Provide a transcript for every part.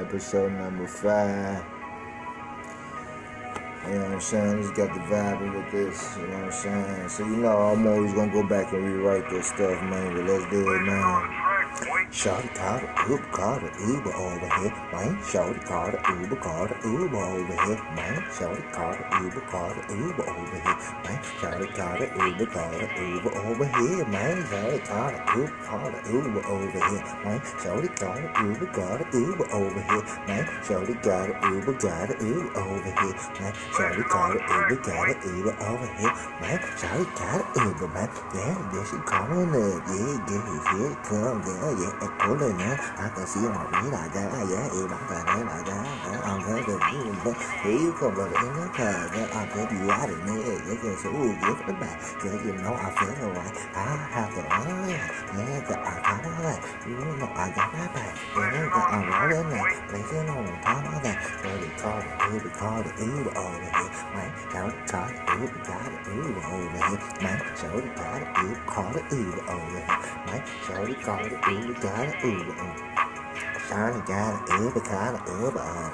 episode number five. You know what I'm saying? Just got the vibe with this, you know what I'm saying? So, you know, I'm always gonna go back and rewrite this stuff, man, but let's do it now. Shorty called a Uber, a Uber over here, man. Shorty called a Uber, a Uber over here, man. Shorty called a Uber, a Uber over here, man. Shorty called a Uber, called a Uber over here, man. Shorty called a Uber, called a Uber over here, man. Shorty called a Uber, called a Uber over here, man. Shorty got a Uber, got a Uber over here, man. Shorty called a Uber, got a Uber over here, man. Shorty got a Uber, man. Yeah, yeah, she calling up, yeah, yeah, here it come, yeah, yeah. Lên nhé, à, ta sĩ một mỹ là ra, à, dạ, yêu bạn ta nói là ra, à, ông thấy được, hiểu không được, em nói thờ, à, cái gì quá được nè, cái cái số gì các bạn, cái gì nó à, phải rồi, à, ha, cái đó, nhé, cái à, tháo nó này, nó à, cái đó này, cái nó, cái à, nó lên này, cái cái nó tháo nó này, rồi được coi, yêu được coi, được yêu được ồ, được yêu, mày, cháu được coi, yêu được cá, được yêu được ồ, được yêu, mày, cháu được cá, được yêu, khó được yêu được ồ, được mày, cháu được coi, được yêu được cá, được yêu được ồ,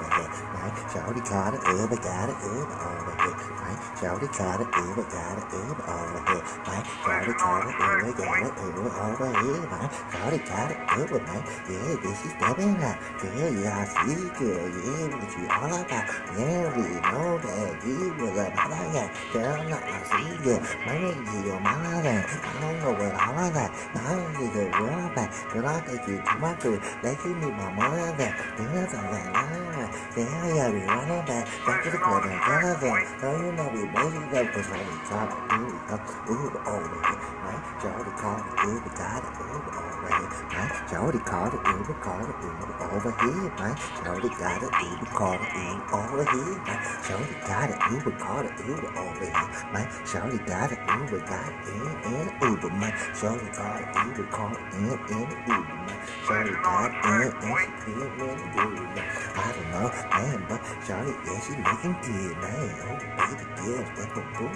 Sao đi cha nó ứa bà cá nó ứa bà ờ bà hề Đấy, sao đi cá nó ứa bà cá nó ứa bà ờ bà hề Đấy, sao đi cá nó ứa bà cá nó ứa bà ờ bà hề Đấy, sao đi cá nó ứa bà cá nó ứa bà ờ bà hề Đấy, sao đi cá nó ứa bà đấy Dễ bị xí té bé nè Dễ bị à xí kìa dễ bị chỉ ó lá bà Dễ bị nó bè dễ bị gà bà đó nha Dễ nó à xí ngồi bà đó lá nè Đó gì rồi quá bà Cái đó cái chuyện của má cười Đấy chứ mình mà mới về những cái vàng vàng đó thì giờ bị nó nó về trong cái tức là vàng đó nó về tới nó bị mấy cái đâu của sao bị sao bị bị không I don't know, man, but Charlie, yeah, she making good, man. Oh, baby, yeah, that's a boom.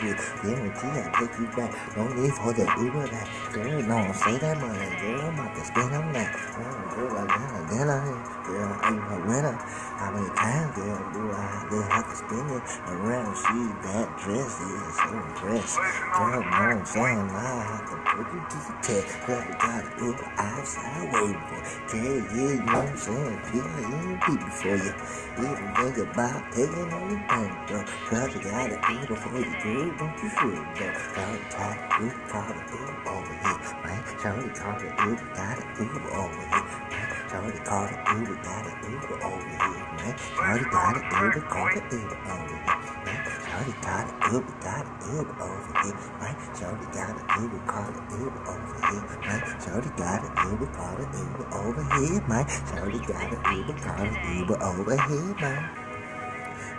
Yeah, yeah, she I take you back. No need for the Uber that. Girl, no, say that money, girl, I'm about to spend on that. Oh, girl, like that, like that. Girl, I'm a winner. How many times, girl, do I do have to spend it around? She, that dress is so impressed. Girl, no, I'm saying, I have to put you to the test. Girl, we got to Uber outside waiting for. Girl, yeah, you know what I'm saying? Yeah, you people for you. Even think about taking on the bank, bro. Cause you gotta eat before you do, don't you feel, bro? Gotta talk, you gotta Uber over here, man. Somebody call the Uber, gotta Uber over here, man. Somebody call the Uber, gotta Uber over here, man. Somebody got a Uber, call the Uber over here. Somebody got a Uber, got a Uber over here, man. Somebody got a Uber, call the Uber over here, man. Somebody got a Uber, call the Uber over here, man. Somebody got a Uber, call the Uber over here, man.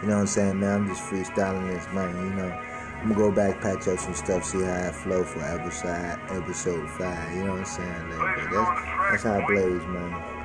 You know what I'm saying, man? I'm just freestyling this, man. You know, I'm gonna go back, patch up some stuff, see how I flow for episode episode five. You know what I'm saying? Like, that's that's how it plays, man.